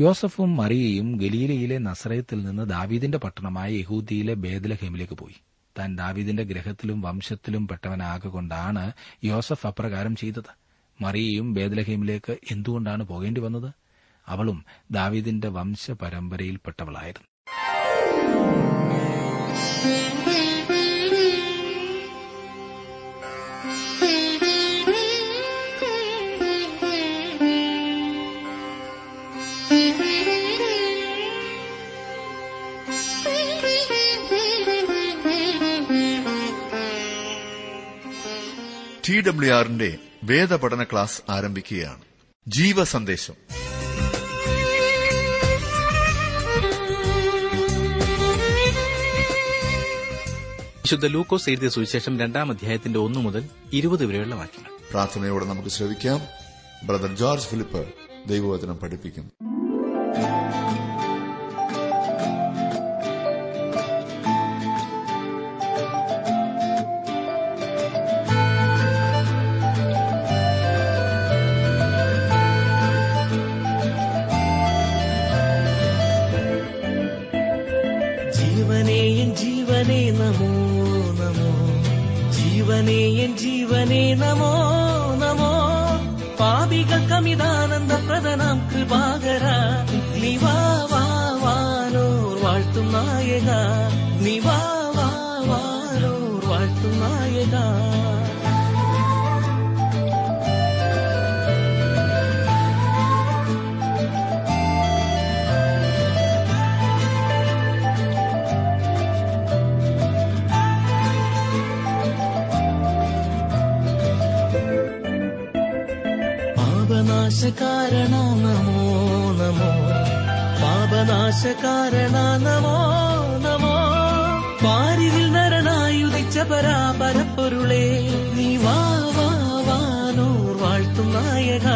യോസഫും മറിയയും ഗലീലയിലെ നസ്രയത്തിൽ നിന്ന് ദാവീദിന്റെ പട്ടണമായ യഹൂദിയിലെ ബേദലഹേമിലേക്ക് പോയി. താൻ ദാവീദിന്റെ ഗ്രഹത്തിലും വംശത്തിലും പെട്ടവനാകൊണ്ടാണ് യോസഫ് അപ്രകാരം ചെയ്തത്. മറിയയും ബേദലഹേമിലേക്ക് എന്തുകൊണ്ടാണ് പോകേണ്ടി വന്നത്? അവളും ദാവീദിന്റെ വംശപരമ്പരയിൽപ്പെട്ടവളായിരുന്നു. ടി ഡബ്ല്യു ആറിന്റെ വേദപഠന ക്ലാസ് ആരംഭിക്കുകയാണ്. ജീവ സന്ദേശം വിശുദ്ധ ലൂക്കോസ് എഴുതിയ സുവിശേഷം രണ്ടാം അധ്യായത്തിന്റെ ഒന്നു മുതൽ ഇരുപത് വരെയുള്ള വാക്യങ്ങൾ. പ്രാർത്ഥനയോടെ നമുക്ക് ശ്രവിക്കാം. ബ്രദർ ജോർജ് ഫിലിപ്പ് ദൈവവചനം പഠിപ്പിക്കും പാപികൾക്കമിതാനന്ദ പ്രദനാം കൃപാകര. നിവാ വാ വാനോർ വാഴ്ത്തും നായക. നിവാ വാ വാനോർ വാഴ്ത്തും നായക. പാപനാശകാരണ നമോ നമോ. പാപനാശകാരണ നമോ നമോ. പാരിവിൽ നരനായുദിച്ച പരാപരപ്പൊരുളേ നീ വാ വാ വാനോർ വാഴ്ത്തും നായക.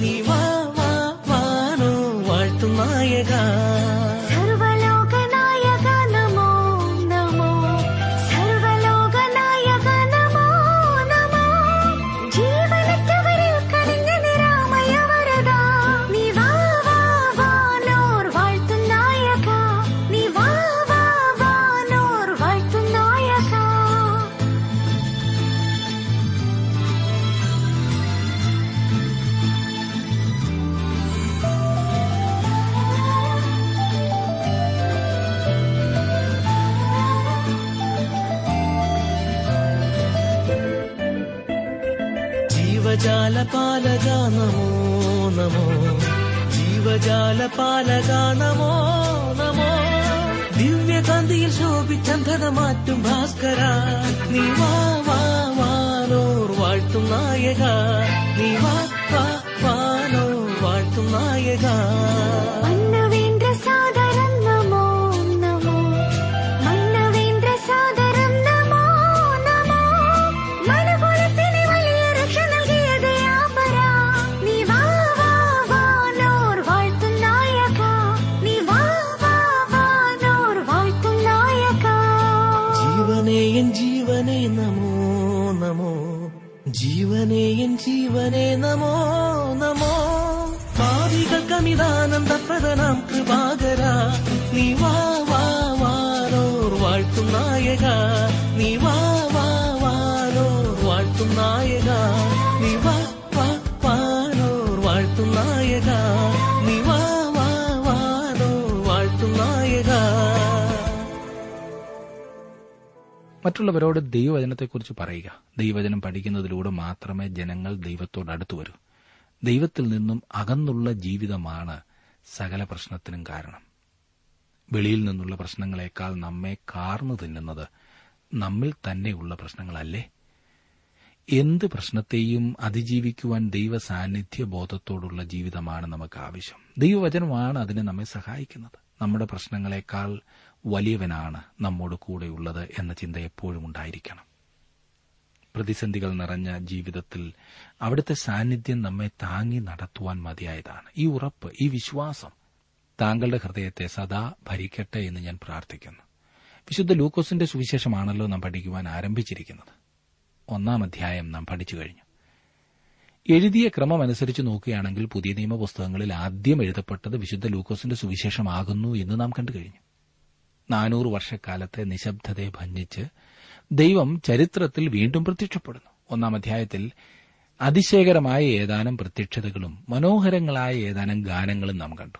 നീ വാ വാ വാനോർ വാഴ്ത്തും നായക. ജീവജാല പാലക നമോ? നമോ ജീവജാല പാലക നമോ? നമോ ദിവ്യകാന്തിയിൽ ശോഭിച്ചന്ധത മാറ്റും ഭാസ്കര നീ വാ വാ വാനോർ വാഴ്ത്തും നായക. നീ വാ വാ വാനോർ വാഴ്ത്തും നായക. പ്രദനാം കൃപാകര. നീ വാ വാ വാനോർ വാഴ്ത്തും നായക. നീ വാ വാ വാനോർ വാഴ്ത്തും നായക. നീ വാ വാ വാനോർ വാഴ്ത്തും നായക. നീ വാ വാ വാനോർ വാഴ്ത്തും നായക. മറ്റുള്ളവരോട് ദൈവവചനത്തെക്കുറിച്ച് പറയുക. ദൈവവചനം പഠിക്കുന്നതിലൂടെ മാത്രമേ ജനങ്ങൾ ദൈവത്തോട് അടുത്തു വരൂ. ദൈവത്തിൽ നിന്നും അകന്നുള്ള ജീവിതമാണ് സകല പ്രശ്നത്തിനും കാരണം. വെളിയിൽ നിന്നുള്ള പ്രശ്നങ്ങളെക്കാൾ നമ്മെ കാർന്നു തിന്നുന്നത് നമ്മിൽ തന്നെയുള്ള പ്രശ്നങ്ങളല്ലേ? എന്ത് പ്രശ്നത്തെയും അതിജീവിക്കുവാൻ ദൈവ സാന്നിധ്യ ബോധത്തോടുള്ള ജീവിതമാണ് നമുക്ക് ആവശ്യം. ദൈവവചനമാണ് അതിനെ നമ്മെ സഹായിക്കുന്നത്. നമ്മുടെ പ്രശ്നങ്ങളെക്കാൾ വലിയവനാണ് നമ്മോട് കൂടെയുള്ളത് എന്ന ചിന്ത എപ്പോഴും ഉണ്ടായിരിക്കണം. പ്രതിസന്ധികൾ നിറഞ്ഞ ജീവിതത്തിൽ അവിടുത്തെ സാന്നിധ്യം നമ്മെ താങ്ങി നടത്തുവാൻ മതിയായതാണ്. ഈ ഉറപ്പ് ഈ വിശ്വാസം താങ്കളുടെ ഹൃദയത്തെ സദാ ഭരിക്കട്ടെ എന്ന് ഞാൻ പ്രാർത്ഥിക്കുന്നു. വിശുദ്ധ ലൂക്കോസിന്റെ സുവിശേഷമാണല്ലോ നാം പഠിക്കുവാൻ ആരംഭിച്ചിരിക്കുന്നത്. ഒന്നാം അധ്യായം നാം പഠിച്ചു കഴിഞ്ഞു. എഴുതിയ ക്രമം അനുസരിച്ച് നോക്കുകയാണെങ്കിൽ പുതിയ നിയമ പുസ്തകങ്ങളിൽ ആദ്യം എഴുതപ്പെട്ടത് വിശുദ്ധ ലൂക്കോസിന്റെ സുവിശേഷമാകുന്നു എന്ന് നാം കണ്ടു കഴിഞ്ഞു. നാനൂറ് വർഷക്കാലത്തെ നിശബ്ദതയെ ഭഞ്ജിച്ച് ദൈവം ചരിത്രത്തിൽ വീണ്ടും പ്രത്യക്ഷപ്പെടുന്നു. ഒന്നാം അധ്യായത്തിൽ അതിശയകരമായ ഏതാനും പ്രത്യക്ഷതകളും മനോഹരങ്ങളായ ഏതാനും ഗാനങ്ങളും നാം കണ്ടു.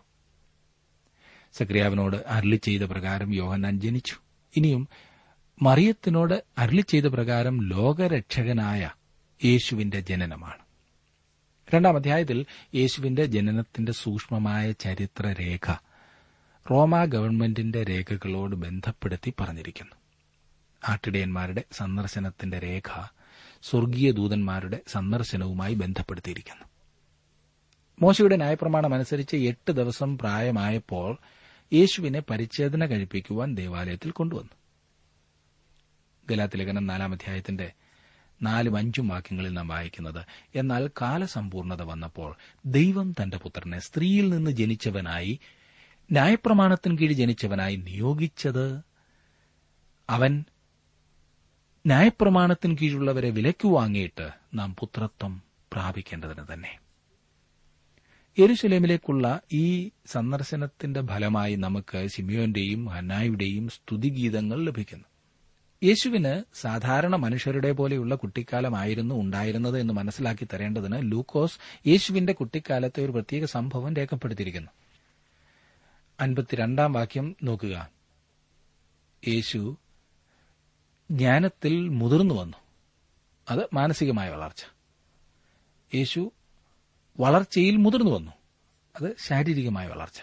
സക്രിയാവിനോട് അരളി ചെയ്ത പ്രകാരം യോഹന്നാൻ ജനിച്ചു. ഇനിയും മറിയത്തിനോട് അരളി ചെയ്ത പ്രകാരം ലോകരക്ഷകനായ യേശുവിന്റെ ജനനമാണ്. രണ്ടാം അധ്യായത്തിൽ യേശുവിന്റെ ജനനത്തിന്റെ സൂക്ഷ്മമായ ചരിത്രരേഖ റോമ ഗവൺമെന്റിന്റെ രേഖകളോട് ബന്ധപ്പെടുത്തി പറഞ്ഞിരിക്കുന്നു. ആട്ടിടയന്മാരുടെ സന്ദർശനത്തിന്റെ രേഖ സ്വർഗീയ ദൂതന്മാരുടെ സന്ദർശനവുമായി ബന്ധപ്പെടുത്തിയിരിക്കുന്നു. മോശയുടെ ന്യായപ്രമാണം അനുസരിച്ച് എട്ട് ദിവസം പ്രായമായപ്പോൾ യേശുവിനെ പരിച്ഛേദന കഴിപ്പിക്കുവാൻ ദേവാലയത്തിൽ കൊണ്ടുവന്നു. ഗലാത്തിലേഖനം നാലാം അധ്യായത്തിന്റെ നാലും അഞ്ചും വാക്യങ്ങളിൽ നാം വായിക്കുന്നത് എന്നാൽ കാലസമ്പൂർണത വന്നപ്പോൾ ദൈവം തന്റെ പുത്രനെ സ്ത്രീയിൽ നിന്ന് ജനിച്ചവനായി ന്യായപ്രമാണത്തിന് കീഴ് ജനിച്ചവനായി നിയോഗിച്ചത് അവൻ ന്യായപ്രമാണത്തിന് കീഴുള്ളവരെ വിലയ്ക്ക് വാങ്ങിയിട്ട് നാം പുത്രത്വം പ്രാപിക്കേണ്ടതിന് തന്നെ. യെരുശലേമിലേക്കുള്ള ഈ സന്ദർശനത്തിന്റെ ഫലമായി നമുക്ക് ശിമിയോന്റെയും ഹന്നായുടെയും സ്തുതിഗീതങ്ങൾ ലഭിക്കുന്നു. യേശുവിന് സാധാരണ മനുഷ്യരുടെ പോലെയുള്ള കുട്ടിക്കാലമായിരുന്നു ഉണ്ടായിരുന്നത് എന്ന് മനസ്സിലാക്കി തരേണ്ടതിന് ലൂക്കോസ് യേശുവിന്റെ കുട്ടിക്കാലത്തെ ഒരു പ്രത്യേക സംഭവം രേഖപ്പെടുത്തിയിരിക്കുന്നു. വാക്യം നോക്കുക. യേശു ജ്ഞാനത്തിൽ മുതിർന്നു വന്നു. അത് മാനസികമായ വളർച്ച. യേശു വളർച്ചയിൽ മുതിർന്നു വന്നു. അത് ശാരീരികമായ വളർച്ച.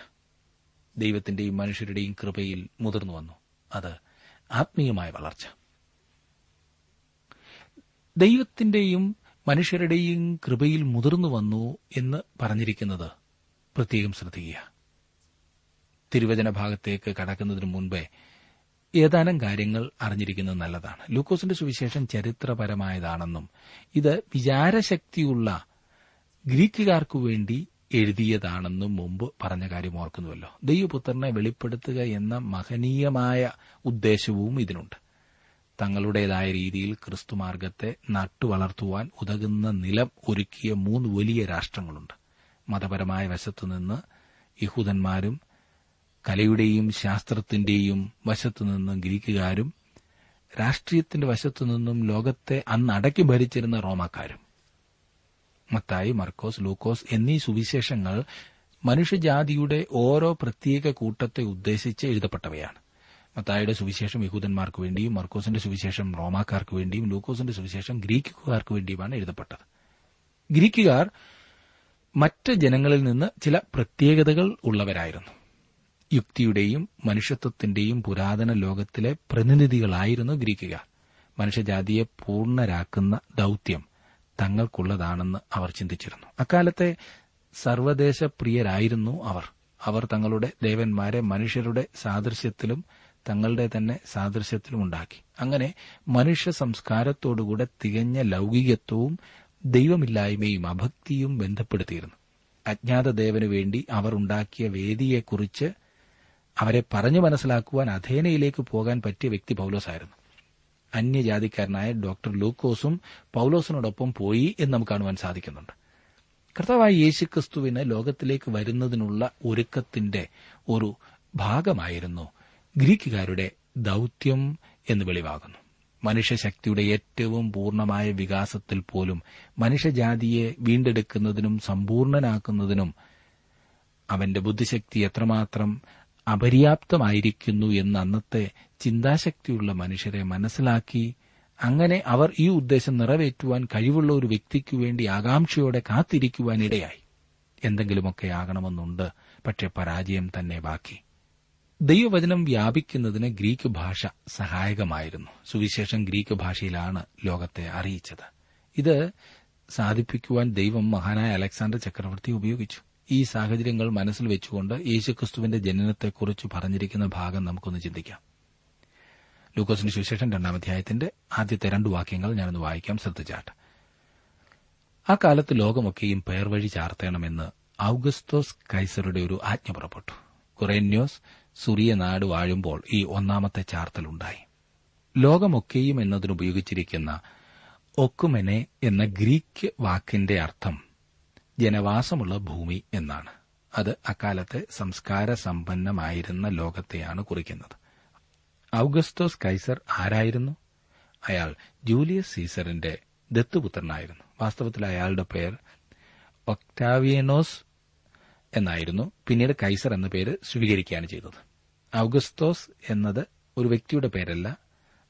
ദൈവത്തിന്റെയും മനുഷ്യരുടെയും കൃപയിൽ മുതിർന്നു വന്നു. അത് ആത്മീയമായ വളർച്ച. ദൈവത്തിന്റെയും മനുഷ്യരുടെയും കൃപയിൽ മുതിർന്നു വന്നു എന്ന് പറഞ്ഞിരിക്കുന്നത് പ്രത്യേകം ശ്രദ്ധിക്കുക. തിരുവചന ഭാഗത്തേക്ക് കടക്കുന്നതിന് മുൻപേ ഏതാനും കാര്യങ്ങൾ അറിഞ്ഞിരിക്കുന്നത് നല്ലതാണ്. ലൂക്കോസിന്റെ സുവിശേഷം ചരിത്രപരമായതാണെന്നും ഇത് വിചാരശക്തിയുള്ള ഗ്രീക്കുകാർക്കു വേണ്ടി എഴുതിയതാണെന്നും മുമ്പ് പറഞ്ഞ കാര്യം ഓർക്കുന്നുവല്ലോ. ദൈവപുത്രനെ വെളിപ്പെടുത്തുക എന്ന മഹനീയമായ ഉദ്ദേശവും ഇതിനുണ്ട്. തങ്ങളുടേതായ രീതിയിൽ ക്രിസ്തുമാർഗത്തെ നട്ടുവളർത്തുവാൻ ഉതകുന്ന നിലം ഒരുക്കിയ മൂന്ന് വലിയ രാഷ്ട്രങ്ങളുണ്ട്. മതപരമായ വശത്തുനിന്ന് യഹൂദന്മാരും കലയുടെയും ശാസ്ത്രത്തിന്റെയും വശത്തുനിന്നും ഗ്രീക്കുകാരും രാഷ്ട്രീയത്തിന്റെ വശത്തുനിന്നും ലോകത്തെ അന്ന് അടക്കി ഭരിച്ചിരുന്ന റോമാക്കാരും. മത്തായി മർക്കോസ് ലൂക്കോസ് എന്നീ സുവിശേഷങ്ങൾ മനുഷ്യജാതിയുടെ ഓരോ പ്രത്യേക കൂട്ടത്തെ ഉദ്ദേശിച്ച് എഴുതപ്പെട്ടവയാണ്. മത്തായുടെ സുവിശേഷം യഹൂദന്മാർക്ക് വേണ്ടിയും മർക്കോസിന്റെ സുവിശേഷം റോമാക്കാർക്ക് വേണ്ടിയും ലൂക്കോസിന്റെ സുവിശേഷം ഗ്രീക്കുകാർക്ക് വേണ്ടിയുമാണ് എഴുതപ്പെട്ടത്. ഗ്രീക്കുകാർ മറ്റ് ജനങ്ങളിൽ നിന്ന് ചില പ്രത്യേകതകൾ ഉള്ളവരായിരുന്നു. യുക്തിയുടെയും മനുഷ്യത്വത്തിന്റെയും പുരാതന ലോകത്തിലെ പ്രതിനിധികളായിരുന്നു ഗ്രീക്കുകാർ. മനുഷ്യജാതിയെ പൂർണരാക്കുന്ന ദൌത്യം തങ്ങൾക്കുള്ളതാണെന്ന് അവർ ചിന്തിച്ചിരുന്നു. അക്കാലത്തെ സർവദേശപ്രിയരായിരുന്നു അവർ. അവർ തങ്ങളുടെ ദേവന്മാരെ മനുഷ്യരുടെ സാദൃശ്യത്തിലും തങ്ങളുടെ തന്നെ സാദൃശ്യത്തിലും ഉണ്ടാക്കി. അങ്ങനെ മനുഷ്യ സംസ്കാരത്തോടുകൂടെ തികഞ്ഞ ലൌകികത്വവും ദൈവമില്ലായ്മയും അഭക്തിയും ബന്ധപ്പെടുത്തിയിരുന്നു. അജ്ഞാത ദേവനു വേണ്ടി അവർ ഉണ്ടാക്കിയ വേദിയെക്കുറിച്ച് അവരെ പറഞ്ഞു മനസ്സിലാക്കുവാൻ അധേനയിലേക്ക് പോകാൻ പറ്റിയ വ്യക്തി പൌലോസായിരുന്നു. അന്യജാതിക്കാരനായ ഡോക്ടർ ലൂക്കോസും പൌലോസിനോടൊപ്പം പോയി എന്ന് നമുക്ക് കാണുവാൻ സാധിക്കുന്നുണ്ട്. കർത്താവായ യേശുക്രിസ്തുവിന് ലോകത്തിലേക്ക് വരുന്നതിനുള്ള ഒരുക്കത്തിന്റെ ഒരു ഭാഗമായിരുന്നു ഗ്രീക്കുകാരുടെ ദൌത്യം എന്ന് വെളിവാകുന്നു. മനുഷ്യശക്തിയുടെ ഏറ്റവും പൂർണമായ വികാസത്തിൽ പോലും മനുഷ്യജാതിയെ വീണ്ടെടുക്കുന്നതിനും സമ്പൂർണനാക്കുന്നതിനും അവന്റെ ബുദ്ധിശക്തി എത്രമാത്രം അപര്യാപ്തമായിരിക്കുന്നു എന്ന് അന്നത്തെ ചിന്താശക്തിയുള്ള മനുഷ്യരെ മനസ്സിലാക്കി അങ്ങനെ അവർ ഈ ഉദ്ദേശം നിറവേറ്റുവാൻ കഴിവുള്ള ഒരു വ്യക്തിക്കു വേണ്ടി ആകാംക്ഷയോടെ കാത്തിരിക്കുവാൻ ഇടയായി. എന്തെങ്കിലുമൊക്കെ ആകണമെന്നുണ്ട് പക്ഷെ പരാജയം തന്നെ ബാക്കി. ദൈവവചനം വ്യാപിക്കുന്നതിന് ഗ്രീക്ക് ഭാഷ സഹായകമായിരുന്നു. സുവിശേഷം ഗ്രീക്ക് ഭാഷയിലാണ് ലോകത്തെ അറിയിച്ചത്. ഇത് സാധിപ്പിക്കുവാൻ ദൈവം മഹാനായ അലക്സാണ്ടർ ചക്രവർത്തി ഉപയോഗിച്ചു. ഈ സാഹചര്യങ്ങൾ മനസ്സിൽ വെച്ചുകൊണ്ട് യേശുക്രിസ്തുവിന്റെ ജനനത്തെക്കുറിച്ച് പറഞ്ഞിരിക്കുന്ന ഭാഗം നമുക്കൊന്ന് ചിന്തിക്കാം. ലൂക്കോസിന്റെ സുവിശേഷം രണ്ടാം അധ്യായത്തിന്റെ ആദ്യത്തെ രണ്ട് വാക്യങ്ങൾ ഞാനൊന്ന് വായിക്കാം. ശ്രദ്ധിച്ചാട്ട്. ആ കാലത്ത് ലോകമൊക്കെയും പേർ വഴി ചാർത്തേണമെന്ന് ഔഗസ്തോസ് കൈസറുടെ ഒരു ആജ്ഞ പുറപ്പെട്ടു. കുറേന്യോസ് സുറിയ നാട് വാഴുമ്പോൾ ഈ ഒന്നാമത്തെ ചാർത്തലുണ്ടായി. ലോകമൊക്കെയും എന്നതിനുപയോഗിച്ചിരിക്കുന്ന ഒക്കുമെനെ എന്ന ഗ്രീക്ക് വാക്കിന്റെ അർത്ഥം ജനവാസമുള്ള ഭൂമി എന്നാണ്. അത് അക്കാലത്തെ സംസ്കാര സമ്പന്നമായിരുന്ന ലോകത്തെയാണ് കുറിക്കുന്നത്. ഔഗസ്തോസ് കൈസർ ആരായിരുന്നു? അയാൾ ജൂലിയസ് സീസറിന്റെ ദത്തുപുത്രനായിരുന്നു. വാസ്തവത്തിൽ അയാളുടെ പേർ ഒക്ടാവിയനോസ് എന്നായിരുന്നു. പിന്നീട് കൈസർ എന്ന പേര് സ്വീകരിക്കുകയാണ് ചെയ്തത്. ഔഗസ്തോസ് എന്നത് ഒരു വ്യക്തിയുടെ പേരല്ല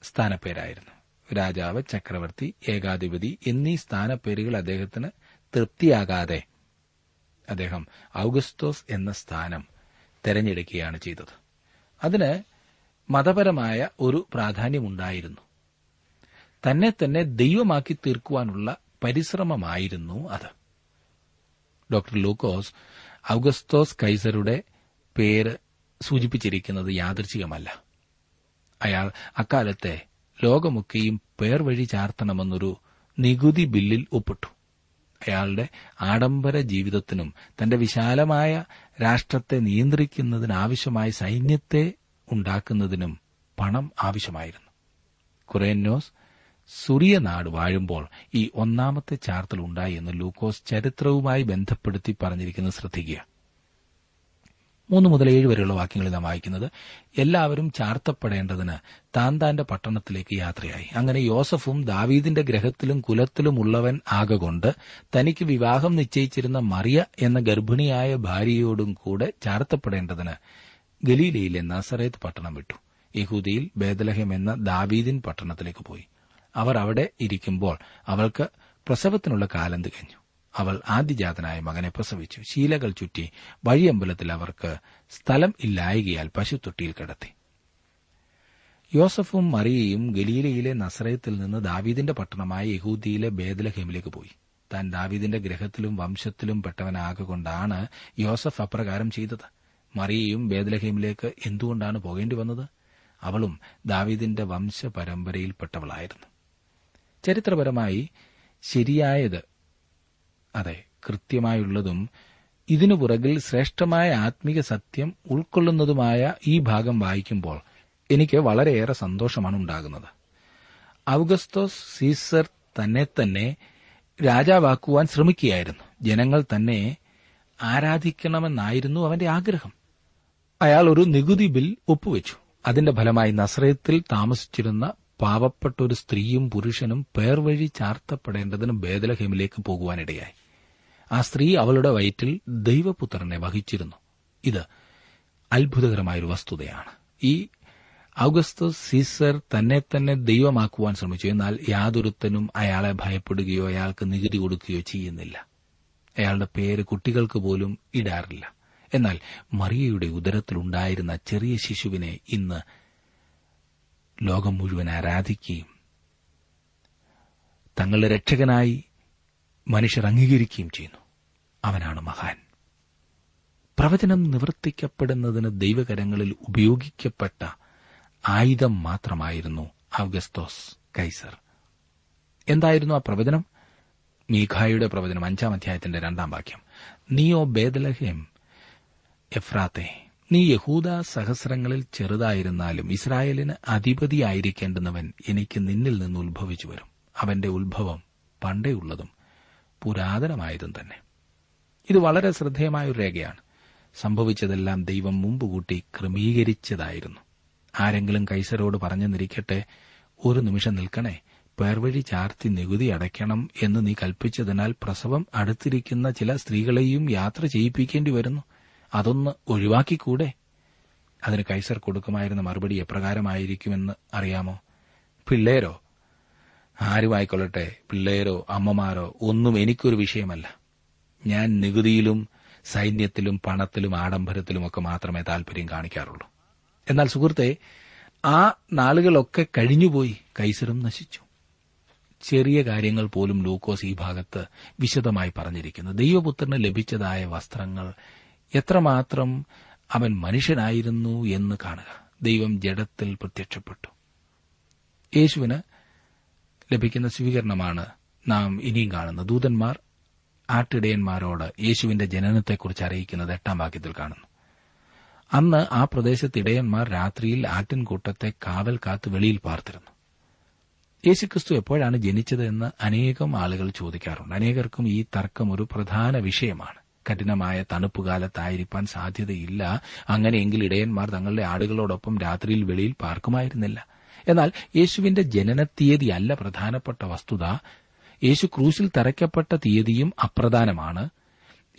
സ്ഥാനപ്പേരായിരുന്നു. രാജാവ് ചക്രവർത്തി ഏകാധിപതി എന്നീ സ്ഥാനപ്പേരുകൾ അദ്ദേഹത്തിന് തൃപ്തിയാകാതെ അദ്ദേഹം ഔഗസ്തോസ് എന്ന സ്ഥാനം തെരഞ്ഞെടുക്കുകയാണ് ചെയ്തത്. അതിന് മതപരമായ ഒരു പ്രാധാന്യമുണ്ടായിരുന്നു. തന്നെ തന്നെ ദൈവമാക്കി തീർക്കുവാനുള്ള പരിശ്രമമായിരുന്നു അത്. ഡോക്ടർ ലൂക്കോസ് ഔഗസ്തോസ് കൈസറുടെ പേര് സൂചിപ്പിച്ചിരിക്കുന്നത് യാദൃച്ഛികമല്ല. അയാൾ അക്കാലത്തെ ലോകമൊക്കെയും പേർ വഴി ചാർത്തണമെന്നൊരു നികുതി ബില്ലിൽ ഒപ്പിട്ടു. അയാളുടെ ആഡംബര ജീവിതത്തിനും തന്റെ വിശാലമായ രാഷ്ട്രത്തെ നിയന്ത്രിക്കുന്നതിനാവശ്യമായ സൈന്യത്തെ ഉണ്ടാക്കുന്നതിനും പണം ആവശ്യമായിരുന്നു. കുറേന്നോസ് സുറിയ നാട് വാഴുമ്പോൾ ഈ ഒന്നാമത്തെ ചാർത്തൽ ഉണ്ടായി എന്ന് ലൂക്കോസ് ചരിത്രവുമായി ബന്ധപ്പെടുത്തി പറഞ്ഞിരിക്കുന്നത് ശ്രദ്ധിക്കുക. മൂന്ന് മുതൽ ഏഴ് വരെയുള്ള വാക്യങ്ങളിൽ നാം വായിക്കുന്നത് എല്ലാവരും ചാർത്തപ്പെടേണ്ടതിന് താൻ താന്റെ പട്ടണത്തിലേക്ക് യാത്രയായി. അങ്ങനെ യോസഫും ദാവീദിന്റെ ഗ്രഹത്തിലും കുലത്തിലും ഉള്ളവൻ ആകൊണ്ട് തനിക്ക് വിവാഹം നിശ്ചയിച്ചിരുന്ന മറിയ എന്ന ഗർഭിണിയായ ഭാര്യയോടും കൂടെ ചാർത്തപ്പെടേണ്ടതിന് ഗലീലയിലെ നസറേത്ത് പട്ടണം വിട്ടു. യഹൂദിയിൽ ബേദലഹം എന്ന ദാവീദിൻ പട്ടണത്തിലേക്ക് പോയി. അവർ അവിടെ ഇരിക്കുമ്പോൾ അവൾക്ക് പ്രസവത്തിനുള്ള കാലം തികഞ്ഞു. അവൾ ആദ്യജാതനായ മകനെ പ്രസവിച്ചു. ശീലകൾ ചുറ്റി വഴിയമ്പലത്തിൽ അവർക്ക് സ്ഥലം ഇല്ലായകയാൽ പശുത്തൊട്ടിയിൽ കിടത്തി. യോസഫും മറിയയും ഗലീലയിലെ നസ്രയത്തിൽ നിന്ന് ദാവീദിന്റെ പട്ടണമായ യഹൂദിയിലെ ബേദലഹേമിലേക്ക് പോയി. താൻ ദാവീദിന്റെ ഗ്രഹത്തിലും വംശത്തിലും പെട്ടവനാകൊണ്ടാണ് യോസഫ് അപ്രകാരം ചെയ്തത്. മറിയയും ബേദലഹേമിലേക്ക് എന്തുകൊണ്ടാണ് പോകേണ്ടി വന്നത്? അവളും ദാവീദിന്റെ വംശപരമ്പരയിൽപ്പെട്ടവളായിരുന്നു. ചരിത്രപരമായി ശരിയായത് അതെ കൃത്യമായുള്ളതും ഇതിനു പുറകിൽ ശ്രേഷ്ഠമായ ആത്മീക സത്യം ഉൾക്കൊള്ളുന്നതുമായ ഈ ഭാഗം വായിക്കുമ്പോൾ എനിക്ക് വളരെയേറെ സന്തോഷമാണ് ഉണ്ടാകുന്നത്. ഔഗസ്തോസ് സീസർ തന്നെ തന്നെ രാജാവാക്കുവാൻ ശ്രമിക്കുകയായിരുന്നു. ജനങ്ങൾ തന്നെ ആരാധിക്കണമെന്നായിരുന്നു അവന്റെ ആഗ്രഹം. അയാൾ ഒരു നികുതി ബിൽ ഒപ്പുവെച്ചു. അതിന്റെ ഫലമായി നസ്രയത്തിൽ താമസിച്ചിരുന്ന പാവപ്പെട്ട ഒരു സ്ത്രീയും പുരുഷനും പേർവഴി ചാർത്തപ്പെടേണ്ടതിന് ബേദലഹേമിലേക്ക് പോകുവാനിടയായി. ആ സ്ത്രീ അവളുടെ വയറ്റിൽ ദൈവപുത്രനെ വഹിച്ചിരുന്നു. ഇത് അത്ഭുതകരമായൊരു വസ്തുതയാണ്. ഈ ഔഗസ്തു സീസർ തന്നെ തന്നെ ദൈവമാക്കുവാൻ ശ്രമിച്ചു. എന്നാൽ യാതൊരുത്തനും അയാളെ ഭയപ്പെടുകയോ അയാൾക്ക് നികുതി കൊടുക്കുകയോ ചെയ്യുന്നില്ല. അയാളുടെ പേര് കുട്ടികൾക്ക് പോലും ഇടാറില്ല. എന്നാൽ മറിയയുടെ ഉദരത്തിലുണ്ടായിരുന്ന ചെറിയ ശിശുവിനെ ഇന്ന് ലോകം മുഴുവൻ ആരാധിക്കുകയും തങ്ങളുടെ രക്ഷകനായി മനുഷ്യർ അംഗീകരിക്കുകയും ചെയ്യുന്നു. അവനാണ് മഹാൻ. പ്രവചനം നിവർത്തിക്കപ്പെടുന്നതിന് ദൈവകരങ്ങളിൽ ഉപയോഗിക്കപ്പെട്ട ആയുധം മാത്രമായിരുന്നു അവഗസ്തോസ് കൈസർ. എന്തായിരുന്നു ആ പ്രവചനം? മീഖായുടെ പ്രവചനം അഞ്ചാം അധ്യായത്തിന്റെ രണ്ടാം വാക്യം. നീയോ ബേദലഹേം എഫ്രാത്തെ നീ യഹൂദ സഹസ്രങ്ങളിൽ ചെറുതായിരുന്നാലും ഇസ്രായേലിന് അധിപതിയായിരിക്കേണ്ടുന്നവൻ എനിക്ക് നിന്നിൽ നിന്ന് ഉത്ഭവിച്ചു വരും. അവന്റെ ഉത്ഭവം പണ്ടേയുള്ളതും പുരാതനമായതും തന്നെ. ഇത് വളരെ ശ്രദ്ധേയമായ ഒരു രേഖയാണ്. സംഭവിച്ചതെല്ലാം ദൈവം മുമ്പുകൂട്ടി ക്രമീകരിച്ചതായിരുന്നു. ആരെങ്കിലും കൈസരോട് പറഞ്ഞെന്നിരിക്കട്ടെ ഒരു നിമിഷം നിൽക്കണേ പേർവഴി ചാർത്തി നികുതി അടയ്ക്കണം എന്ന് നീ കൽപ്പിച്ചതിനാൽ പ്രസവം അടുത്തിരിക്കുന്ന ചില സ്ത്രീകളെയും യാത്ര ചെയ്യിപ്പിക്കേണ്ടി വരുന്നു. അതൊന്ന് ഒഴിവാക്കിക്കൂടെ? അതിന് കൈസർ കൊടുക്കുമായിരുന്ന മറുപടി എപ്രകാരമായിരിക്കുമെന്ന് അറിയാമോ? പിള്ളേരോ? ആരുമായിക്കൊള്ളട്ടെ പിള്ളേരോ അമ്മമാരോ ഒന്നും എനിക്കൊരു വിഷയമല്ല. ഞാൻ നികുതിയിലും സൈന്യത്തിലും പണത്തിലും ആഡംബരത്തിലും ഒക്കെ മാത്രമേ താൽപര്യം കാണിക്കാറുള്ളൂ. എന്നാൽ സുഹൃത്തെ ആ നാളുകളൊക്കെ കഴിഞ്ഞുപോയി കൈസറും നശിച്ചു. ചെറിയ കാര്യങ്ങൾ പോലും ലൂക്കോസ് ഈ ഭാഗത്ത് വിശദമായി പറഞ്ഞിരിക്കുന്നു. ദൈവപുത്രന് ലഭിച്ചതായ വസ്ത്രങ്ങൾ എത്രമാത്രം അവൻ മനുഷ്യനായിരുന്നു എന്ന് കാണുക. ദൈവം ജഡത്തിൽ പ്രത്യക്ഷപ്പെട്ടു. യേശുവിന് ലഭിക്കുന്ന സ്വീകരണമാണ് നാം ഇനിയും കാണുന്നത്. ദൂതന്മാർ ആട്ടിടയന്മാരോട് യേശുവിന്റെ ജനനത്തെക്കുറിച്ച് അറിയിക്കുന്നത് എട്ടാം വാക്യത്തിൽ കാണുന്നു. അന്ന് ആ പ്രദേശത്ത് ഇടയന്മാർ രാത്രിയിൽ ആട്ടിൻകൂട്ടത്തെ കാവൽ കാത്ത് വെളിയിൽ പാർത്തിരുന്നു. യേശുക്രിസ്തു എപ്പോഴാണ് ജനിച്ചത് എന്ന് അനേകം ആളുകൾ ചോദിക്കാറുണ്ട്. അനേകർക്കും ഈ തർക്കം ഒരു പ്രധാന വിഷയമാണ്. കഠിനമായ തണുപ്പ് കാലത്തായിരിക്കാൻ സാധ്യതയില്ല. അങ്ങനെയെങ്കിൽ ഇടയന്മാർ തങ്ങളുടെ ആടുകളോടൊപ്പം രാത്രിയിൽ വെളിയിൽ പാർക്കുമായിരുന്നില്ല. എന്നാൽ യേശുവിന്റെ ജനന തീയതിയല്ല പ്രധാനപ്പെട്ട വസ്തുത. യേശു ക്രൂശിൽ തറയ്ക്കപ്പെട്ട തീയതിയും അപ്രധാനമാണ്.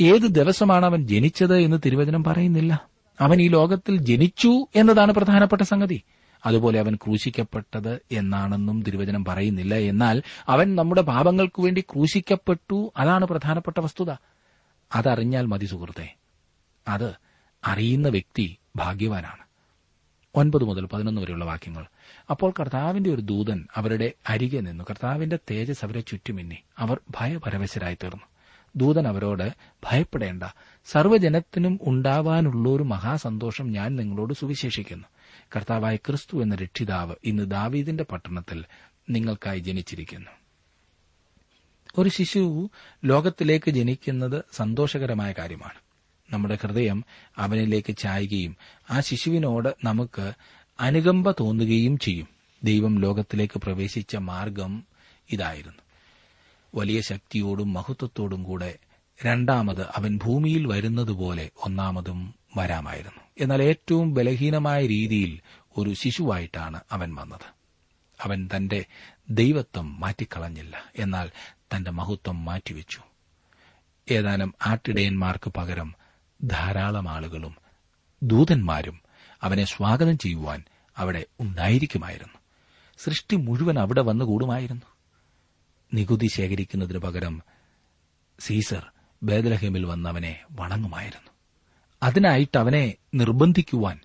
ഏത് ദിവസമാണ് അവൻ ജനിച്ചത് എന്ന് തിരുവചനം പറയുന്നില്ല. അവൻ ഈ ലോകത്തിൽ ജനിച്ചു എന്നതാണ് പ്രധാനപ്പെട്ട സംഗതി. അതുപോലെ അവൻ ക്രൂശിക്കപ്പെട്ടത് എന്നാണെന്നും തിരുവചനം പറയുന്നില്ല. എന്നാൽ അവൻ നമ്മുടെ പാപങ്ങൾക്കു വേണ്ടി ക്രൂശിക്കപ്പെട്ടു അതാണ് പ്രധാനപ്പെട്ട വസ്തുത. അതറിഞ്ഞാൽ മതി സുഹൃത്തെ. അത് അറിയുന്ന വ്യക്തി ഭാഗ്യവാനാണ്. ഒൻപത് മുതൽ പതിനൊന്ന് വരെയുള്ള വാക്യങ്ങൾ. അപ്പോൾ കർത്താവിന്റെ ഒരു ദൂതൻ അവരുടെ അരികെ നിന്നു കർത്താവിന്റെ തേജസ് അവരെ ചുറ്റുമിന്നി. അവർ ഭയപരവശരായി തീർന്നു ദൂതൻ അവരോട് ഭയപ്പെടേണ്ട. സർവജനത്തിനും ഉണ്ടാവാനുള്ള ഒരു മഹാസന്തോഷം ഞാൻ നിങ്ങളോട് സുവിശേഷിക്കുന്നു. കർത്താവായ ക്രിസ്തു എന്ന രക്ഷിതാവ് ഇന്ന് ദാവീദിന്റെ പട്ടണത്തിൽ നിങ്ങൾക്കായി ജനിച്ചിരിക്കുന്നു. ഒരു ശിശു ലോകത്തിലേക്ക് ജനിക്കുന്നത് സന്തോഷകരമായ കാര്യമാണ്. നമ്മുടെ ഹൃദയം അവനിലേക്ക് ചായുകയും ആ ശിശുവിനോട് നമുക്ക് അനുകമ്പ തോന്നുകയും ചെയ്യും. ദൈവം ലോകത്തിലേക്ക് പ്രവേശിച്ച മാർഗം ഇതായിരുന്നു. വലിയ ശക്തിയോടും മഹത്വത്തോടും കൂടെ രണ്ടാമത് അവൻ ഭൂമിയിൽ വരുന്നതുപോലെ ഒന്നാമതും വരാമായിരുന്നു. എന്നാൽ ഏറ്റവും ബലഹീനമായ രീതിയിൽ ഒരു ശിശുവായിട്ടാണ് അവൻ വന്നത്. അവൻ തന്റെ ദൈവത്വം മാറ്റിക്കളഞ്ഞില്ല. എന്നാൽ തന്റെ മഹത്വം മാറ്റിവെച്ചു. ഏതാനും ആട്ടിടയന്മാർക്ക് പകരം ധാരാളം ആളുകളും ദൂതന്മാരും അവനെ സ്വാഗതം ചെയ്യുവാൻ അവിടെ ഉണ്ടായിരിക്കുമായിരുന്നു. സൃഷ്ടി മുഴുവൻ അവിടെ വന്നുകൂടുമായിരുന്നു നികുതി ശേഖരിക്കുന്നതിന് പകരം സീസർ ബേദലഹേമിൽ വന്നവനെ വണങ്ങുമായിരുന്നു. അതിനായിട്ട് അവനെ നിർബന്ധിക്കുവാൻ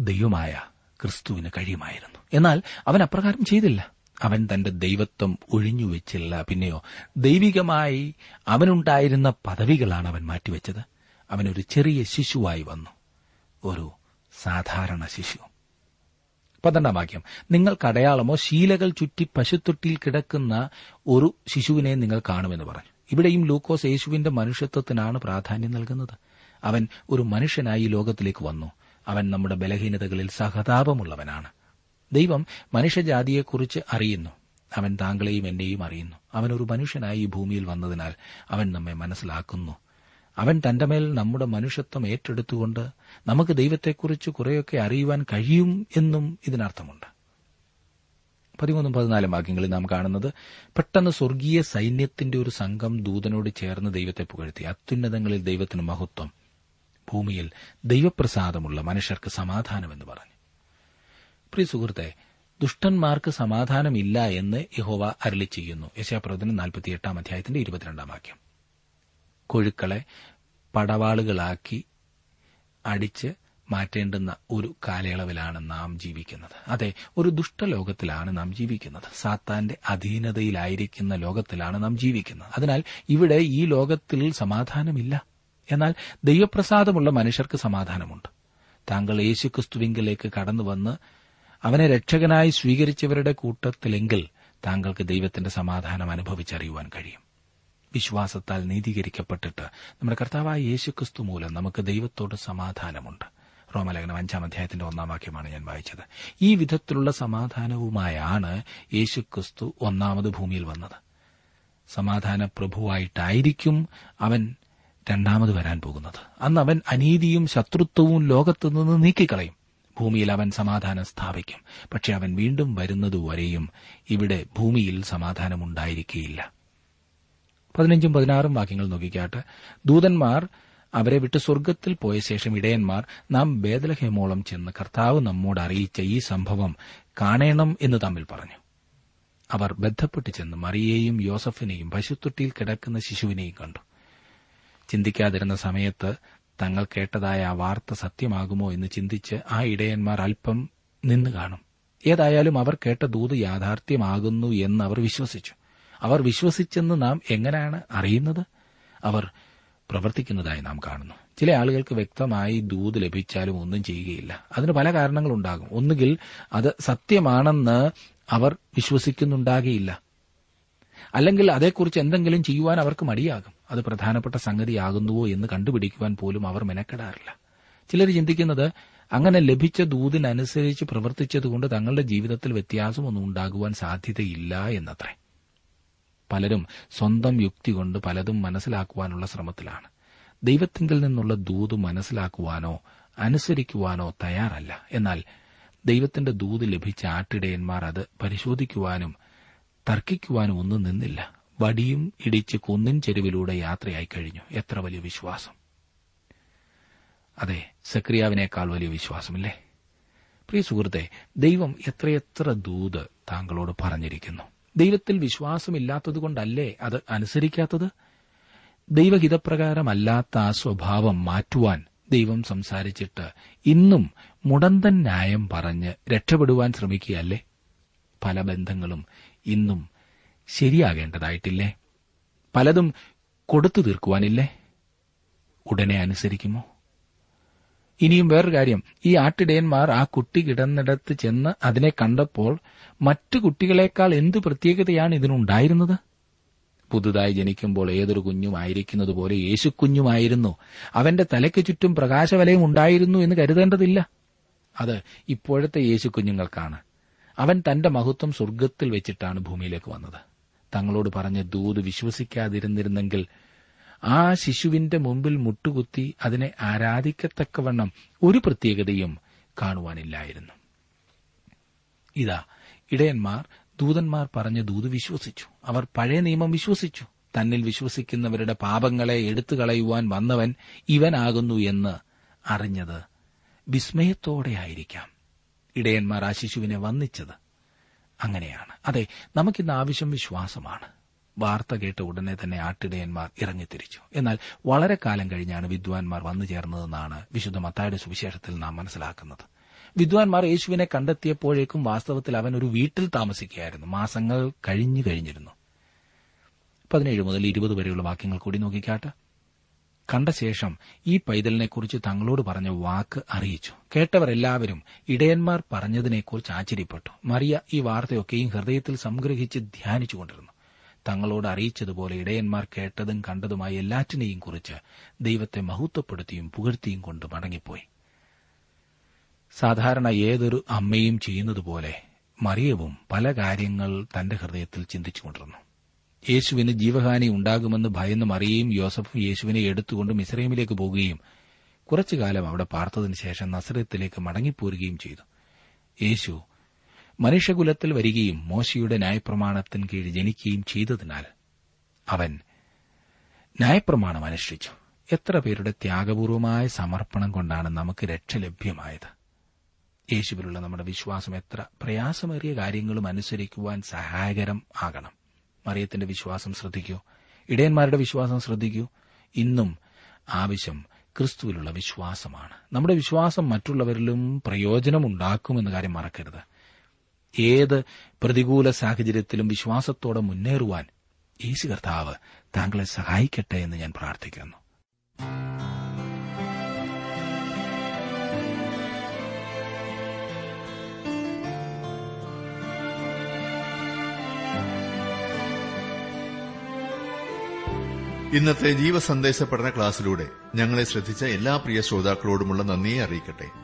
ദൈവമായ ക്രിസ്തുവിന് കഴിയുമായിരുന്നു. എന്നാൽ അവൻ അപ്രകാരം ചെയ്തില്ല. അവൻ തന്റെ ദൈവത്വം ഒഴിഞ്ഞുവെച്ചില്ല. പിന്നെയോ ദൈവികമായി അവനുണ്ടായിരുന്ന പദവികളാണ് അവൻ മാറ്റിവെച്ചത്. അവനൊരു ചെറിയ ശിശുവായി വന്നു. ഒരു സാധാരണ ശിശു. പന്ത്രണ്ടാം വാക്യം. നിങ്ങൾക്ക് അടയാളമോ ശീലകൾ ചുറ്റി പശുത്തൊട്ടിയിൽ കിടക്കുന്ന ഒരു ശിശുവിനെ നിങ്ങൾ കാണുമെന്ന് പറഞ്ഞു. ഇവിടെയും ലൂക്കോസ് യേശുവിന്റെ മനുഷ്യത്വത്തിനാണ് പ്രാധാന്യം നൽകുന്നത്. അവൻ ഒരു മനുഷ്യനായി ലോകത്തിലേക്ക് വന്നു. അവൻ നമ്മുടെ ബലഹീനതകളിൽ സഹതാപമുള്ളവനാണ്. ദൈവം മനുഷ്യജാതിയെക്കുറിച്ച് അറിയുന്നു. അവൻ താങ്കളെയും എന്നെയും അറിയുന്നു. അവൻ ഒരു മനുഷ്യനായി ഈ ഭൂമിയിൽ വന്നതിനാൽ അവൻ നമ്മെ മനസ്സിലാക്കുന്നു. അവൻ തന്റെ മേൽ നമ്മുടെ മനുഷ്യത്വം ഏറ്റെടുത്തുകൊണ്ട് നമുക്ക് ദൈവത്തെക്കുറിച്ച് കുറെയൊക്കെ അറിയുവാൻ കഴിയും എന്നും ഇതിനർത്ഥമുണ്ട്. പതിമൂന്നും പതിനാലും വാക്യങ്ങളിൽ നാം കാണുന്നത് പെട്ടെന്ന് സ്വർഗീയ സൈന്യത്തിന്റെ ഒരു സംഘം ദൂതനോട് ചേർന്ന് ദൈവത്തെ പുകഴ്ത്തി. അത്യുന്നതങ്ങളിൽ ദൈവത്തിന് മഹത്വം. ഭൂമിയിൽ ദൈവപ്രസാദമുള്ള മനുഷ്യർക്ക് സമാധാനമെന്ന് പറഞ്ഞു. പ്രിയ സുഹൃത്തെ ദുഷ്ടന്മാർക്ക് സമാധാനമില്ല എന്ന് യഹോവ അരളി ചെയ്യുന്നു യശാപ്രവചനം നാൽപ്പത്തിയെട്ടാം അധ്യായത്തിന്റെ ഇരുപത്തിരണ്ടാം വാക്യം. കൊഴുക്കളെ പടവാളുകളാക്കി അടിച്ച് മാറ്റേണ്ടുന്ന ഒരു കാലയളവിലാണ് നാം ജീവിക്കുന്നത്. അതെ ഒരു ദുഷ്ടലോകത്തിലാണ് നാം ജീവിക്കുന്നത്. സാത്താന്റെ അധീനതയിലായിരിക്കുന്ന ലോകത്തിലാണ് നാം ജീവിക്കുന്നത്. അതിനാൽ ഇവിടെ ഈ ലോകത്തിൽ സമാധാനമില്ല. എന്നാൽ ദൈവപ്രസാദമുള്ള മനുഷ്യർക്ക് സമാധാനമുണ്ട്. താങ്കൾ യേശുക്രിസ്തുവിങ്കിലേക്ക് കടന്നുവന്ന് അവനെ രക്ഷകനായി സ്വീകരിച്ചവരുടെ കൂട്ടത്തിലെങ്കിൽ താങ്കൾക്ക് ദൈവത്തിന്റെ സമാധാനം അനുഭവിച്ചറിയുവാൻ കഴിയും. വിശ്വാസത്താൽ നീതീകരിക്കപ്പെട്ടിട്ട് നമ്മുടെ കർത്താവായ യേശുക്രിസ്തു മൂലം നമുക്ക് ദൈവത്തോട് സമാധാനമുണ്ട്. റോമലേഖനം അഞ്ചാം അധ്യായത്തിന്റെ ഒന്നാം വാക്യമാണ് ഞാൻ വായിച്ചത്. ഈ വിധത്തിലുള്ള സമാധാനവുമായാണ് യേശുക്രിസ്തു ഒന്നാമത് ഭൂമിയിൽ വന്നത്. സമാധാന പ്രഭുവായിട്ടായിരിക്കും അവൻ രണ്ടാമത് വരാൻ പോകുന്നത്. അന്ന് അവൻ അനീതിയും ശത്രുത്വവും ലോകത്തു നിന്ന് നീക്കിക്കളയും. ഭൂമിയിൽ അവൻ സമാധാനം സ്ഥാപിക്കും. പക്ഷെ അവൻ വീണ്ടും വരുന്നതുവരെയും ഇവിടെ ഭൂമിയിൽ സമാധാനമുണ്ടായിരിക്കുകയില്ല. പതിനഞ്ചും പതിനാറും വാക്യങ്ങൾ നോക്കിക്കാട്ട്. ദൂതന്മാർ അവരെ വിട്ട് സ്വർഗത്തിൽ പോയ ശേഷം ഇടയന്മാർ നാം ബേദലഹേമോളം ചെന്ന് കർത്താവ് നമ്മോട് അറിയിച്ച ഈ സംഭവം കാണേണം എന്ന് തമ്മിൽ പറഞ്ഞു. അവർ ബന്ധപ്പെട്ട് ചെന്ന് മറിയേയും യോസഫിനെയും പശുത്തൊട്ടിയിൽ കിടക്കുന്ന ശിശുവിനെയും കണ്ടു. ചിന്തിക്കാതിരുന്ന സമയത്ത് തങ്ങൾ കേട്ടതായ ആ വാർത്ത സത്യമാകുമോ എന്ന് ചിന്തിച്ച് ആ ഇടയന്മാർ അല്പം നിന്നു കാണും. ഏതായാലും അവർ കേട്ട ദൂത് യാഥാർത്ഥ്യമാകുന്നു എന്ന് അവർ വിശ്വസിച്ചു. അവർ വിശ്വസിച്ചെന്ന് നാം എങ്ങനെയാണ് അറിയുന്നത്? അവർ പ്രവർത്തിക്കുന്നതായി നാം കാണുന്നു. ചില ആളുകൾക്ക് വ്യക്തമായി ദൂത് ലഭിച്ചാലും ഒന്നും ചെയ്യുകയില്ല. അതിന് പല കാരണങ്ങളുണ്ടാകും. ഒന്നുകിൽ അത് സത്യമാണെന്ന് അവർ വിശ്വസിക്കുന്നുണ്ടാകുകയില്ല അല്ലെങ്കിൽ അതേക്കുറിച്ച് എന്തെങ്കിലും ചെയ്യുവാൻ അവർക്ക് മടിയാകും. അത് പ്രധാനപ്പെട്ട സംഗതിയാകുന്നുവോ എന്ന് കണ്ടുപിടിക്കുവാൻ പോലും അവർ മെനക്കെടാറില്ല. ചിലർ ചിന്തിക്കുന്നത് അങ്ങനെ ലഭിച്ച ദൂതിനനുസരിച്ച് പ്രവർത്തിച്ചതുകൊണ്ട് തങ്ങളുടെ ജീവിതത്തിൽ വ്യത്യാസമൊന്നും ഉണ്ടാകുവാൻ സാധ്യതയില്ല എന്നത്രേ. പലരും സ്വന്തം യുക്തി കൊണ്ട് പലതും മനസ്സിലാക്കുവാനുള്ള ശ്രമത്തിലാണ്. ദൈവത്തിങ്കിൽ നിന്നുള്ള ദൂത് മനസ്സിലാക്കുവാനോ അനുസരിക്കുവാനോ തയ്യാറല്ല. എന്നാൽ ദൈവത്തിന്റെ ദൂത് ലഭിച്ച ആട്ടിടയന്മാർ അത് പരിശോധിക്കുവാനും തർക്കിക്കുവാനും ഒന്നും നിന്നില്ല. വടിയും ഇടിച്ച് കുന്നിൻ ചെരുവിലൂടെ യാത്രയായി കഴിഞ്ഞു. എത്ര വലിയ വിശ്വാസം. അതെ സക്രിയാവിനേക്കാൾ വലിയ വിശ്വാസമില്ലേ? പ്രിയ സുഹൃത്തെ ദൈവം എത്രയെത്ര ദൂത് താങ്കളോട് പറഞ്ഞിരിക്കുന്നു. ദൈവത്തിൽ വിശ്വാസമില്ലാത്തതുകൊണ്ടല്ലേ അത് അനുസരിക്കാത്തത്? ദൈവഹിതപ്രകാരമല്ലാത്ത ആ സ്വഭാവം മാറ്റുവാൻ ദൈവം സംസാരിച്ചിട്ട് ഇന്നും മുടന്തൻ ന്യായം പറഞ്ഞ് രക്ഷപ്പെടുവാൻ ശ്രമിക്കുകയല്ലേ? പല ബന്ധങ്ങളും ഇന്നും ശരിയാകേണ്ടതായിട്ടില്ലേ? പലതും കൊടുത്തു തീർക്കുവാനില്ലേ? ഉടനെ അനുസരിക്കുമോ? ഇനിയും വേറൊരു കാര്യം. ഈ ആട്ടിടയന്മാർ ആ കുട്ടി കിടന്നിടത്ത് ചെന്ന് അതിനെ കണ്ടപ്പോൾ മറ്റു കുട്ടികളെക്കാൾ എന്ത് പ്രത്യേകതയാണ് ഇതിനുണ്ടായിരുന്നത്? പുതുതായി ജനിക്കുമ്പോൾ ഏതൊരു കുഞ്ഞും ആയിരിക്കുന്നത് പോലെ യേശുക്കുഞ്ഞുമായിരുന്നു അവന്റെ തലയ്ക്ക് ചുറ്റും പ്രകാശവലയം ഉണ്ടായിരുന്നു എന്ന് കരുതേണ്ടതില്ല. അത് ഇപ്പോഴത്തെ യേശുക്കുഞ്ഞുങ്ങൾക്കാണ് അവൻ തന്റെ മഹത്വം സ്വർഗത്തിൽ വെച്ചിട്ടാണ് ഭൂമിയിലേക്ക് വന്നത്. തങ്ങളോട് പറഞ്ഞ ദൂത് വിശ്വസിക്കാതിരുന്നിരുന്നെങ്കിൽ ആ ശിശുവിന്റെ മുമ്പിൽ മുട്ടുകുത്തി അതിനെ ആരാധിക്കത്തക്കവണ്ണം ഒരു പ്രത്യേകതയും കാണുവാനില്ലായിരുന്നു. ഇതാ ഇടയന്മാർ ദൂതന്മാർ പറഞ്ഞ ദൂത് വിശ്വസിച്ചു. അവർ പഴയ നിയമം വിശ്വസിച്ചു. തന്നിൽ വിശ്വസിക്കുന്നവരുടെ പാപങ്ങളെ എടുത്തു കളയുവാൻ വന്നവൻ ഇവനാകുന്നു എന്ന് അറിഞ്ഞത് വിസ്മയത്തോടെയായിരിക്കാം ഇടയന്മാർ ആ ശിശുവിനെ വന്നിച്ചത് അങ്ങനെയാണ്. അതെ നമുക്കിന്ന് ആവശ്യം വിശ്വാസമാണ്. വാർത്ത കേട്ട ഉടനെ തന്നെ ആട്ടിടയന്മാർ ഇറങ്ങിത്തിരിച്ചു. എന്നാൽ വളരെ കാലം കഴിഞ്ഞാണ് വിദ്വാൻമാർ വന്നു ചേർന്നതെന്നാണ് വിശുദ്ധ മത്തായുടെ സുവിശേഷത്തിൽ നാം മനസ്സിലാക്കുന്നത്. വിദ്വാൻമാർ യേശുവിനെ കണ്ടെത്തിയപ്പോഴേക്കും വാസ്തവത്തിൽ അവൻ ഒരു വീട്ടിൽ താമസിക്കുകയായിരുന്നു. മാസങ്ങൾ കഴിഞ്ഞു കഴിഞ്ഞിരുന്നു. പതിനേഴ് മുതൽ ഇരുപത് വരെയുള്ള വാക്യങ്ങൾ കൂടി നോക്കിക്കാട്ടെ. കണ്ട ശേഷം ഈ പൈതലിനെക്കുറിച്ച് തങ്ങളോട് പറഞ്ഞ വാക്ക് അറിയിച്ചു. കേട്ടവരെല്ലാവരും ഇടയന്മാർ പറഞ്ഞതിനെക്കുറിച്ച് ആശ്ചര്യപ്പെട്ടു. മറിയ ഈ വാർത്തയൊക്കെയും ഹൃദയത്തിൽ സംഗ്രഹിച്ച് ധ്യാനിച്ചുകൊണ്ടിരുന്നു. തങ്ങളോട് അറിയിച്ചതുപോലെ ഇടയന്മാർ കേട്ടതും കണ്ടതുമായ എല്ലാറ്റിനെയും കുറിച്ച് ദൈവത്തെ മഹത്വപ്പെടുത്തിയും പുകഴ്ത്തിയും കൊണ്ട് മടങ്ങിപ്പോയി. സാധാരണ ഏതൊരു അമ്മയും ചെയ്യുന്നതുപോലെ മറിയവും പല കാര്യങ്ങൾ തന്റെ ഹൃദയത്തിൽ ചിന്തിച്ചുകൊണ്ടിരുന്നു യേശുവിന് ജീവഹാനി ഉണ്ടാകുമെന്ന് ഭയന്ന് മറിയയും യോസഫും യേശുവിനെ എടുത്തുകൊണ്ട് മിസ്രൈമിലേക്ക് പോകുകയും കുറച്ചുകാലം അവിടെ പാർത്തതിനു ശേഷം മടങ്ങിപ്പോരുകയും ചെയ്തു. യേശു മനുഷ്യകുലത്തിൽ വരികയും മോശയുടെ ന്യായപ്രമാണത്തിന് കീഴ് ജനിക്കുകയും ചെയ്തതിനാൽ അവൻ ന്യായപ്രമാണം അനുഷ്ഠിച്ചു. എത്ര പേരുടെ ത്യാഗപൂർവമായ സമർപ്പണം കൊണ്ടാണ് നമുക്ക് രക്ഷ ലഭ്യമായത്? യേശുവിലുള്ള നമ്മുടെ വിശ്വാസം എത്ര പ്രയാസമേറിയ കാര്യങ്ങളും അനുസരിക്കുവാൻ സഹായകരം ആകണം. മറിയത്തിന്റെ വിശ്വാസം ശ്രദ്ധിക്കൂ. ഇടയന്മാരുടെ വിശ്വാസം ശ്രദ്ധിക്കൂ. ഇന്നും ആവശ്യം ക്രിസ്തുവിലുള്ള വിശ്വാസമാണ്. നമ്മുടെ വിശ്വാസം മറ്റുള്ളവരിലും പ്രയോജനമുണ്ടാക്കുമെന്ന കാര്യം മറക്കരുത്. ഏത് പ്രതികൂല സാഹചര്യത്തിലും വിശ്വാസത്തോടെ മുന്നേറുവാൻ യേശു കർത്താവ് താങ്കളെ സഹായിക്കട്ടെ എന്ന് ഞാൻ പ്രാർത്ഥിക്കുന്നു. ഇന്നത്തെ ജീവസന്ദേശ പഠന ക്ലാസ്സിലൂടെ ഞങ്ങളെ ശ്രദ്ധിച്ച എല്ലാ പ്രിയ ശ്രോതാക്കളോടുമുള്ള നന്ദിയെ അറിയിക്കട്ടെ.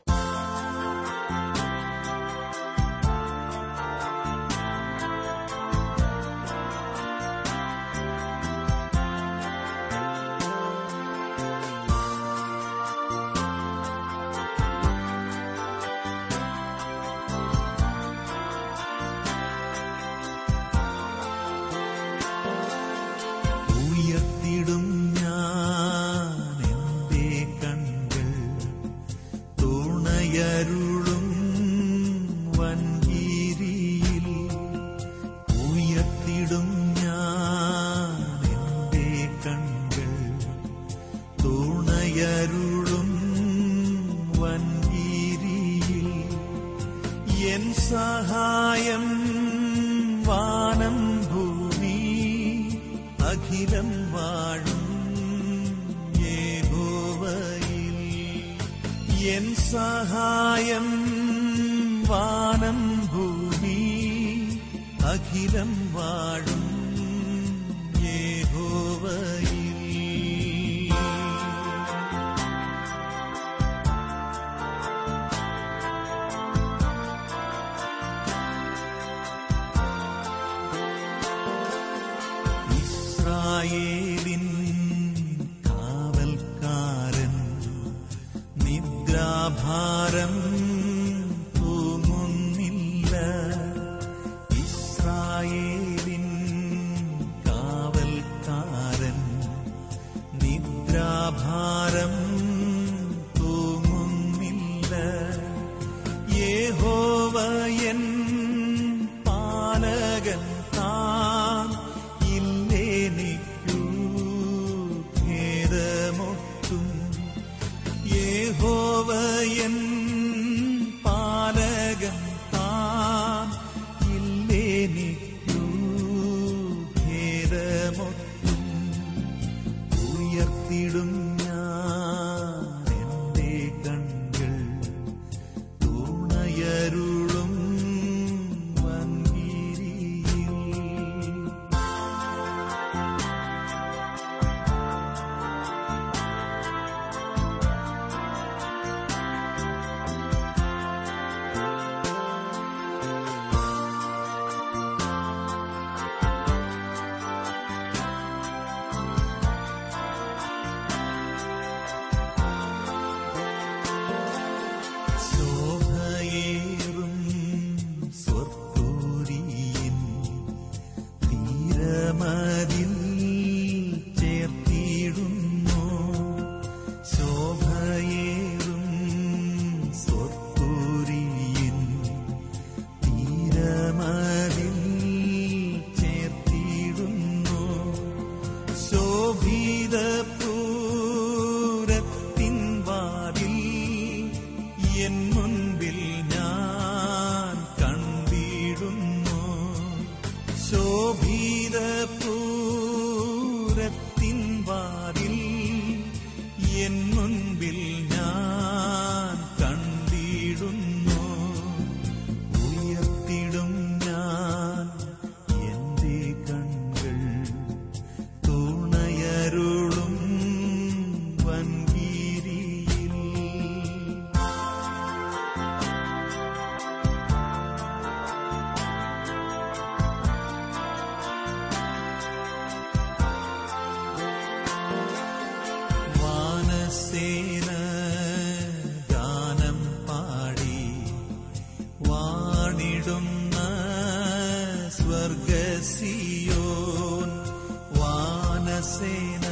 आई സ്വർഗസിയോൻ വാനസേന